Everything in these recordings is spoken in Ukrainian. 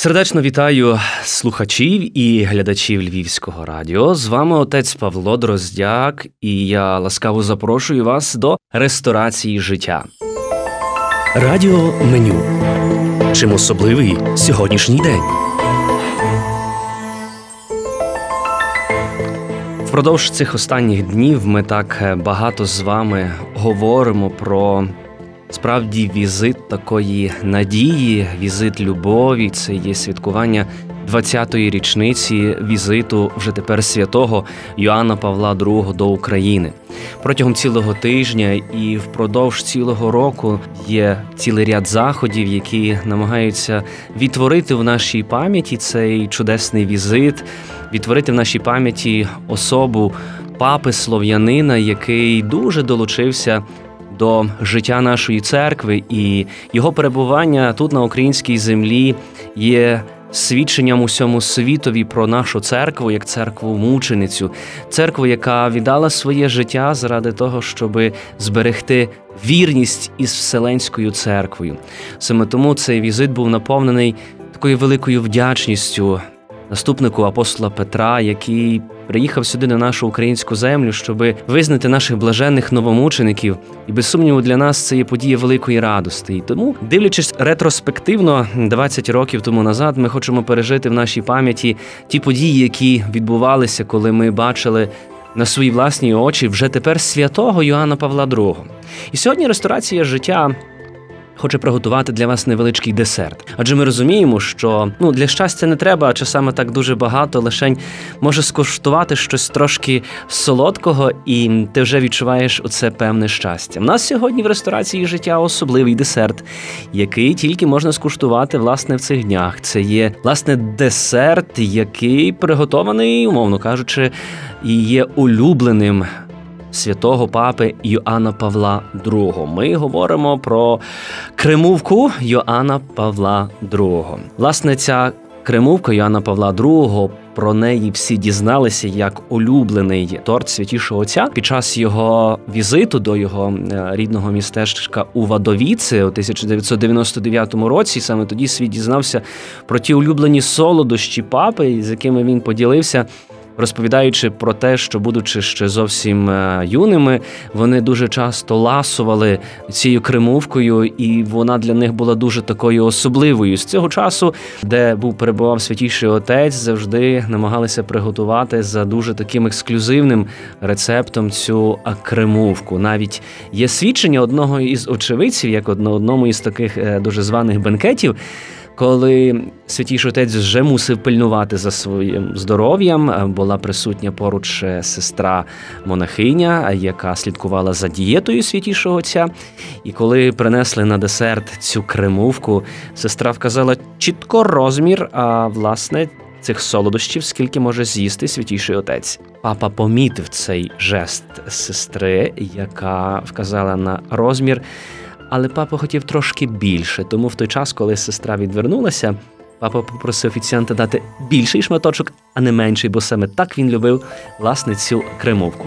Сердечно вітаю слухачів і глядачів Львівського радіо. З вами отець Павло Дроздяк, і я ласкаво запрошую вас до ресторації життя. Радіо меню. Чим особливий сьогоднішній день? Впродовж цих останніх днів ми так багато з вами говоримо про Справді, візит такої надії, візит любові це є святкування 20-ї річниці візиту вже тепер святого Йоанна Павла II до України. Протягом цілого тижня і впродовж цілого року є цілий ряд заходів, які намагаються відтворити в нашій пам'яті цей чудесний візит, відтворити в нашій пам'яті особу папи слов'янина, який дуже долучився до життя нашої церкви, і його перебування тут на українській землі є. Свідченням усьому світові про нашу церкву як церкву мученицю, церкву, яка віддала своє життя заради того, щоб зберегти вірність із Вселенською церквою. Саме тому цей візит був наповнений такою великою вдячністю наступнику апостола Петра, який приїхав сюди на нашу українську землю, щоб визнати наших блаженних новомучеників. І без сумніву для нас це є подія великої радості. І тому, дивлячись ретроспективно, 20 років тому назад, ми хочемо пережити в нашій пам'яті ті події, які відбувалися, коли ми бачили. На свої власні очі вже тепер святого Йоанна Павла II. І сьогодні ресторація життя хоче приготувати для вас невеличкий десерт. Адже ми розуміємо, що ну для щастя не треба а часами так дуже багато, лишень може скуштувати щось трошки солодкого, і ти вже відчуваєш оце певне щастя. У нас сьогодні в ресторації життя особливий десерт, який тільки можна скуштувати власне в цих днях. Це є власне десерт, який приготований, умовно кажучи, і є улюбленим святого папи Йоанна Павла II. Ми говоримо про Кремувку Йоанна Павла II. Власне, ця Кремувка Йоанна Павла II, про неї всі дізналися як улюблений торт святішого отця під час його візиту до його е, рідного містечка у Вадовіце у 1999 році. Саме тоді світ дізнався про ті улюблені солодощі папи, з якими він поділився розповідаючи про те, що, будучи ще зовсім е, юними, вони дуже часто ласували цією кремувкою, і вона для них була дуже такою особливою. З цього часу, де був перебував святіший отець, завжди намагалися приготувати за дуже таким ексклюзивним рецептом цю кремувку. Навіть є свідчення одного із очевидців, як одному із таких е, дуже званих бенкетів коли святіший отець вже мусив пильнувати за своїм здоров'ям, е, була присутня поруч е, сестра монахиня, яка слідкувала за дієтою святішого отця. І коли принесли на десерт цю кремувку, сестра вказала чітко розмір, а власне. Цих солодощів, скільки може з'їсти святіший отець. Папа помітив цей жест сестри, яка вказала на розмір але папа хотів трошки більше. Тому в той час, коли сестра відвернулася, папа попросив офіціанта дати більший шматочок, а не менший, бо саме так він любив власне цю кремовку.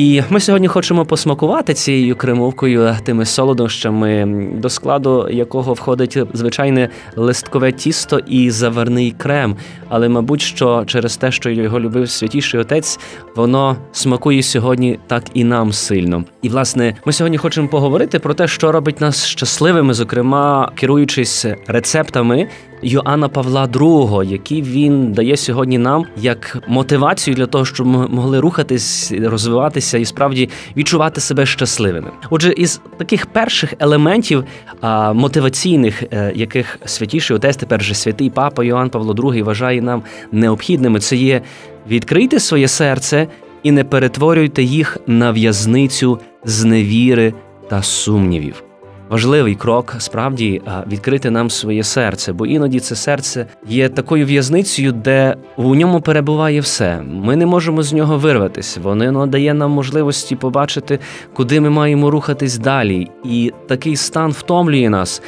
І ми сьогодні хочемо посмакувати цією кремовкою тими солодощами, до складу якого входить звичайне листкове тісто і заварний крем. Але, мабуть, що через те, що його любив святіший отець, воно смакує сьогодні так і нам сильно. І власне, ми сьогодні хочемо поговорити про те, що робить нас щасливими, зокрема керуючись рецептами Йоанна Павла II, які він дає сьогодні нам як мотивацію для того, щоб ми могли рухатись, розвиватися і справді відчувати себе щасливими. Отже, із таких перших елементів а, мотиваційних, е, яких святіший отець, тепер же святий папа Йоанн Павло II вважає нам необхідними, це є відкрити своє серце і не перетворюйте їх на в'язницю зневіри та сумнівів важливий крок справді відкрити нам своє серце, бо іноді це серце є такою в'язницею, де у ньому перебуває все. Ми не можемо з нього вирватися. Воно надає нам можливості побачити, куди ми маємо рухатись далі. І такий стан втомлює нас,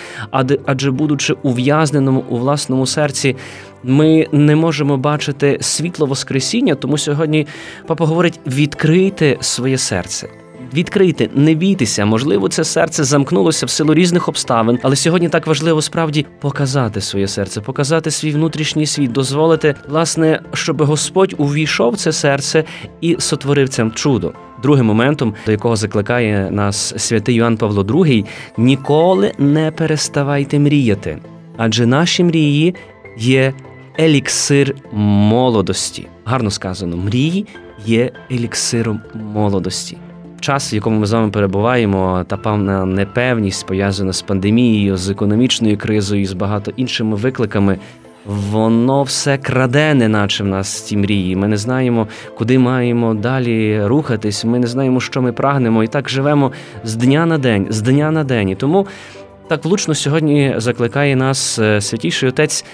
адже, будучи ув'язненому у власному серці. Ми не можемо бачити світло Воскресіння, тому сьогодні папа говорить: відкрийте своє серце відкрийте, не бійтеся. Можливо, це серце замкнулося в силу різних обставин, але сьогодні так важливо справді показати своє серце, показати свій внутрішній світ, дозволити, власне, щоб Господь увійшов в це серце і сотворив це чудо. Другим моментом, до якого закликає нас святий Йоанн Павло II, ніколи не переставайте мріяти, адже наші мрії є еліксир молодості. Гарно сказано, мрії є еліксиром молодості. Час, в якому ми з вами перебуваємо, та певна непевність пов'язана з пандемією, з економічною кризою, з багато іншими викликами. Воно все краде, неначе в нас ці мрії. Ми не знаємо, куди маємо далі рухатись. Ми не знаємо, що ми прагнемо, і так живемо з дня на день, з дня на день. І тому так влучно сьогодні закликає нас е, святіший отець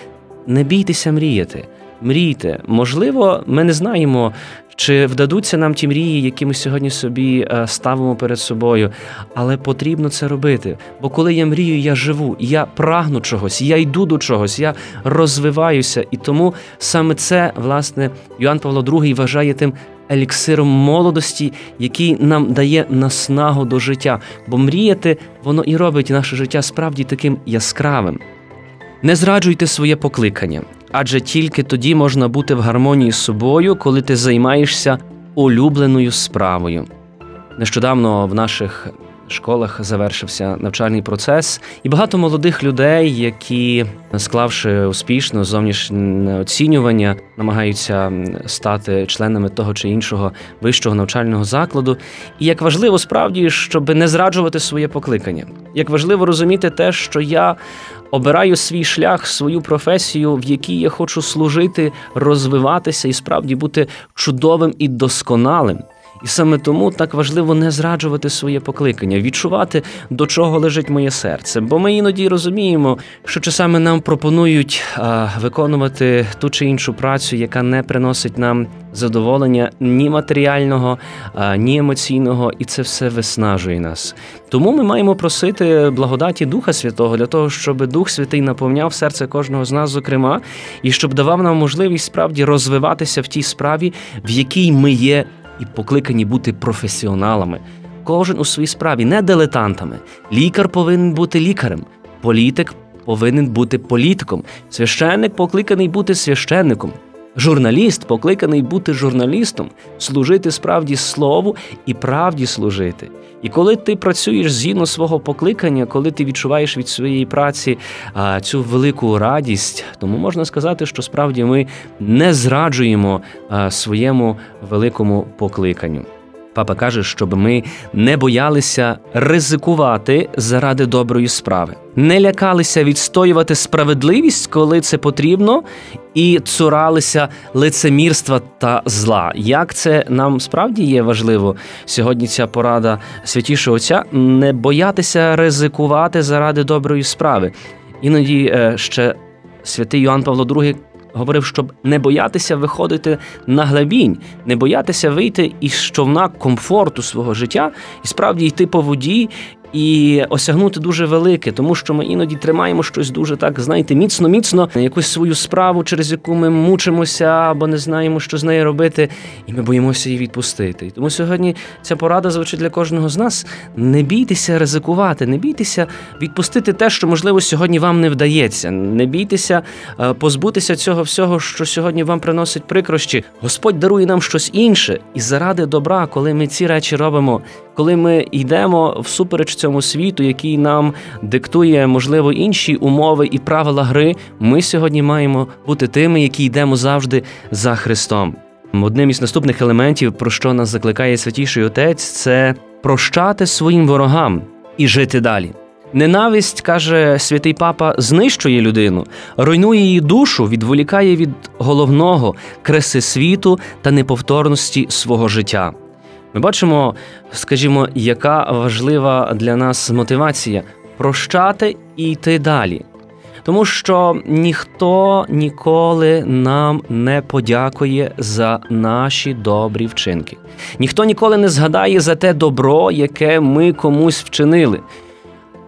не бійтеся мріяти. Мрійте. Можливо, ми не знаємо, чи вдадуться нам ті мрії, які ми сьогодні собі е, ставимо перед собою, але потрібно це робити. Бо коли я мрію, я живу, я прагну чогось, я йду до чогось, я розвиваюся. І тому саме це, власне, Йоанн Павло II вважає тим еліксиром молодості, який нам дає наснагу до життя. Бо мріяти, воно і робить наше життя справді таким яскравим. Не зраджуйте своє покликання, адже тільки тоді можна бути в гармонії з собою, коли ти займаєшся улюбленою справою. Нещодавно в наших школах завершився навчальний процес, і багато молодих людей, які, склавши успішно зовнішнє оцінювання, намагаються стати членами того чи іншого вищого навчального закладу. І як важливо справді, щоб не зраджувати своє покликання, як важливо розуміти те, що я обираю свій шлях, свою професію, в якій я хочу служити, розвиватися і справді бути чудовим і досконалим. І саме тому так важливо не зраджувати своє покликання, відчувати, до чого лежить моє серце. Бо ми іноді розуміємо, що часами нам пропонують а, виконувати ту чи іншу працю, яка не приносить нам задоволення ні матеріального, а, ні емоційного, і це все виснажує нас. Тому ми маємо просити благодаті Духа Святого для того, щоб Дух Святий наповняв серце кожного з нас, зокрема, і щоб давав нам можливість справді розвиватися в тій справі, в якій ми є і покликані бути професіоналами. Кожен у своїй справі, не дилетантами. Лікар повинен бути лікарем, політик повинен бути політиком, священник покликаний бути священником. Журналіст покликаний бути журналістом, служити справді слову і правді служити. І коли ти працюєш згідно свого покликання, коли ти відчуваєш від своєї праці а, цю велику радість, тому можна сказати, що справді ми не зраджуємо а, своєму великому покликанню. Папа каже, щоб ми не боялися ризикувати заради доброї справи, не лякалися відстоювати справедливість, коли це потрібно, і цуралися лицемірства та зла. Як це нам справді є важливо сьогодні? Ця порада святішого отця не боятися ризикувати заради доброї справи. Іноді е, ще святий Йоанн Павло II говорив, щоб не боятися виходити на глибінь, не боятися вийти із човна комфорту свого життя і справді йти по воді і осягнути дуже велике, тому що ми іноді тримаємо щось дуже так, знаєте, міцно, міцно, якусь свою справу, через яку ми мучимося або не знаємо, що з нею робити, і ми боїмося її відпустити. І тому сьогодні ця порада звучить для кожного з нас: не бійтеся ризикувати, не бійтеся відпустити те, що можливо сьогодні вам не вдається. Не бійтеся е, позбутися цього всього, що сьогодні вам приносить прикрощі. Господь дарує нам щось інше, і заради добра, коли ми ці речі робимо, коли ми йдемо всупереч цьому світу, який нам диктує, можливо, інші умови і правила гри, ми сьогодні маємо бути тими, які йдемо завжди за Христом. Одним із наступних елементів, про що нас закликає святіший отець, це прощати своїм ворогам і жити далі. Ненависть, каже святий папа, знищує людину, руйнує її душу, відволікає від головного креси світу та неповторності свого життя. Ми бачимо, скажімо, яка важлива для нас мотивація прощати і йти далі. Тому що ніхто ніколи нам не подякує за наші добрі вчинки. Ніхто ніколи не згадає за те добро, яке ми комусь вчинили.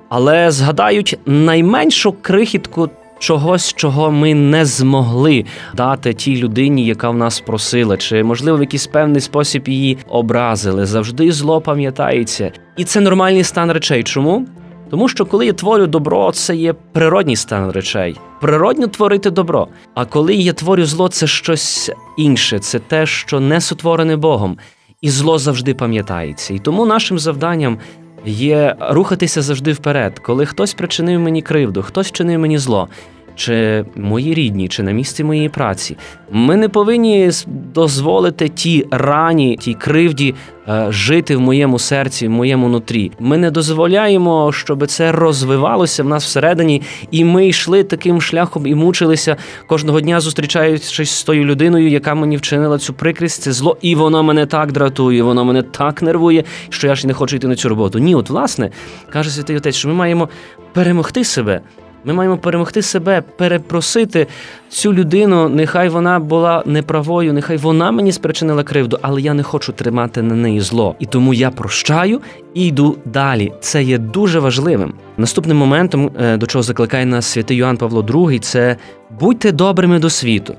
Але згадають найменшу крихітку чогось, чого ми не змогли дати тій людині, яка в нас просила, чи можливо в якийсь певний спосіб її образили. Завжди зло пам'ятається, і це нормальний стан речей. Чому? Тому що коли я творю добро, це є природній стан речей. Природньо творити добро. А коли я творю зло, це щось інше, це те, що не сотворене Богом. І зло завжди пам'ятається. І тому нашим завданням є рухатися завжди вперед. Коли хтось причинив мені кривду, хтось чинив мені зло чи мої рідні, чи на місці моєї праці. Ми не повинні дозволити ті рані, тій кривді е, жити в моєму серці, в моєму нутрі. Ми не дозволяємо, щоб це розвивалося в нас всередині, і ми йшли таким шляхом і мучилися кожного дня, зустрічаючись з тою людиною, яка мені вчинила цю прикрість, це зло, і воно мене так дратує, воно мене так нервує, що я ж не хочу йти на цю роботу. Ні, от власне каже святий отець, що ми маємо перемогти себе. Ми маємо перемогти себе, перепросити цю людину. Нехай вона була неправою, нехай вона мені спричинила кривду, але я не хочу тримати на неї зло. І тому я прощаю і йду далі. Це є дуже важливим. Наступним моментом, е, до чого закликає нас святий Йоанн Павло II, це будьте добрими до світу.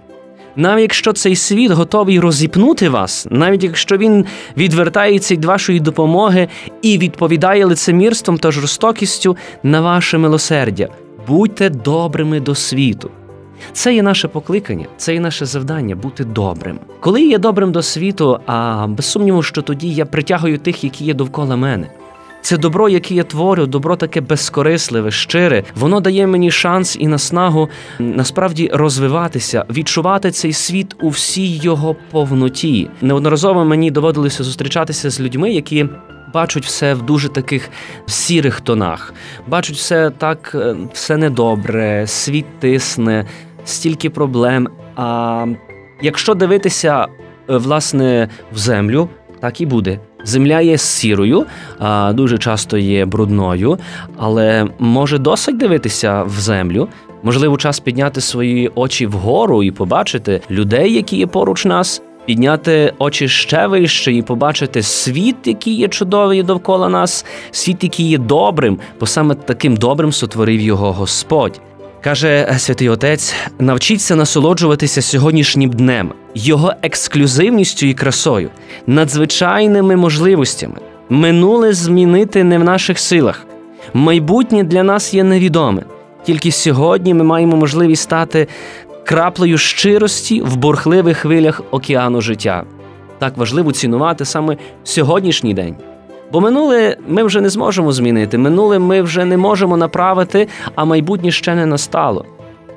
Навіть якщо цей світ готовий розіпнути вас, навіть якщо він відвертається від вашої допомоги і відповідає лицемірством та жорстокістю на ваше милосердя будьте добрими до світу. Це є наше покликання, це є наше завдання бути добрим. Коли є добрим до світу, а без сумніву, що тоді я притягую тих, які є довкола мене. Це добро, яке я творю, добро таке безкорисливе, щире, воно дає мені шанс і наснагу насправді розвиватися, відчувати цей світ у всій його повноті. Неодноразово мені доводилося зустрічатися з людьми, які бачать все в дуже таких сірих тонах, бачать все так, е, все недобре, світ тисне, стільки проблем. А якщо дивитися е, власне в землю, так і буде. Земля є сірою, дуже часто є брудною, але може досить дивитися в землю. Можливо, час підняти свої очі вгору і побачити людей, які є поруч нас, підняти очі ще вище і побачити світ, який є чудовий довкола нас, світ, який є добрим, бо саме таким добрим сотворив його Господь. Каже святий Отець: навчіться насолоджуватися сьогоднішнім днем, його ексклюзивністю і красою, надзвичайними можливостями. Минуле змінити не в наших силах. Майбутнє для нас є невідоме. Тільки сьогодні ми маємо можливість стати краплею щирості в бурхливих хвилях океану життя. Так важливо цінувати саме сьогоднішній день. Бо минуле ми вже не зможемо змінити, минуле ми вже не можемо направити, а майбутнє ще не настало.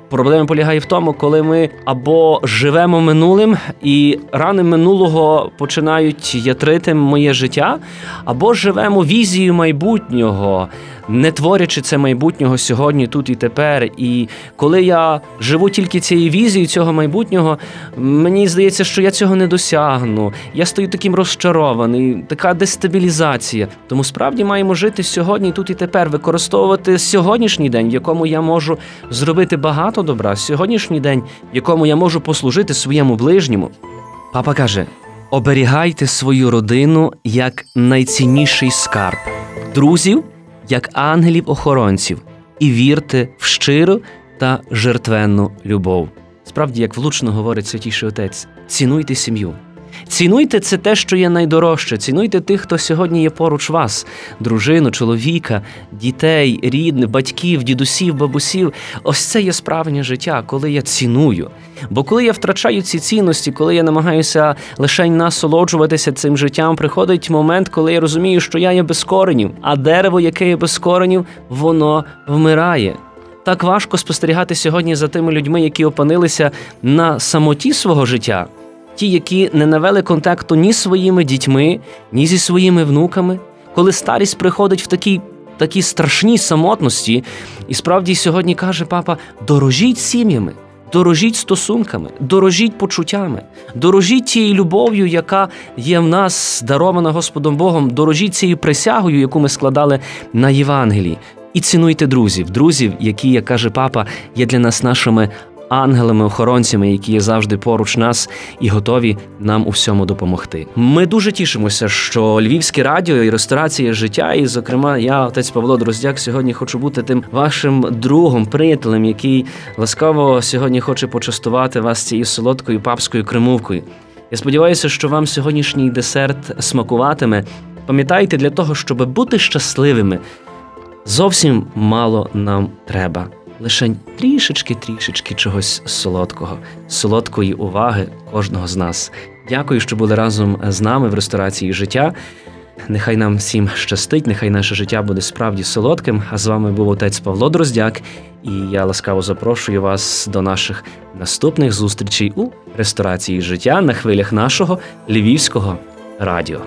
Проблема полягає в тому, коли ми або живемо минулим, і рани минулого починають ятрити моє життя, або живемо візією майбутнього, не творячи це майбутнього сьогодні, тут і тепер. І коли я живу тільки цією візією цього майбутнього, мені здається, що я цього не досягну. Я стою таким розчарований, така дестабілізація. Тому справді маємо жити сьогодні, тут і тепер, використовувати сьогоднішній день, в якому я можу зробити багато добра, сьогоднішній день, в якому я можу послужити своєму ближньому. Папа каже: оберігайте свою родину як найцінніший скарб, друзів як ангелів-охоронців, і вірте в щиру та жертвенну любов. Справді, як влучно говорить святіший отець, цінуйте сім'ю. Цінуйте це те, що є найдорожче. Цінуйте тих, хто сьогодні є поруч вас: дружину, чоловіка, дітей, рідних, батьків, дідусів, бабусів. Ось це є справжнє життя, коли я ціную. Бо коли я втрачаю ці цінності, коли я намагаюся лише насолоджуватися цим життям, приходить момент, коли я розумію, що я є без коренів, а дерево, яке є без коренів, воно вмирає. Так важко спостерігати сьогодні за тими людьми, які опинилися на самоті свого життя ті, які не навели контакту ні з своїми дітьми, ні зі своїми внуками, коли старість приходить в такій такій страшній самотності, і справді сьогодні каже папа: дорожіть сім'ями. Дорожіть стосунками, дорожіть почуттями, дорожіть тією любов'ю, яка є в нас дарована Господом Богом, дорожіть цією присягою, яку ми складали на Євангелії. І цінуйте друзів, друзів, які, як каже папа, є для нас нашими ангелами-охоронцями, які є завжди поруч нас і готові нам у всьому допомогти. Ми дуже тішимося, що Львівське радіо і ресторація життя, і, зокрема, я, отець Павло Дроздяк, сьогодні хочу бути тим вашим другом, приятелем, який ласкаво сьогодні хоче почастувати вас цією солодкою папською кремовкою. Я сподіваюся, що вам сьогоднішній десерт смакуватиме. Пам'ятайте, для того, щоб бути щасливими, зовсім мало нам треба. Лише трішечки-трішечки чогось солодкого, солодкої уваги кожного з нас. Дякую, що були разом з нами в ресторації життя. Нехай нам всім щастить, нехай наше життя буде справді солодким. А з вами був отець Павло Дроздяк, і я ласкаво запрошую вас до наших наступних зустрічей у ресторації життя на хвилях нашого львівського радіо.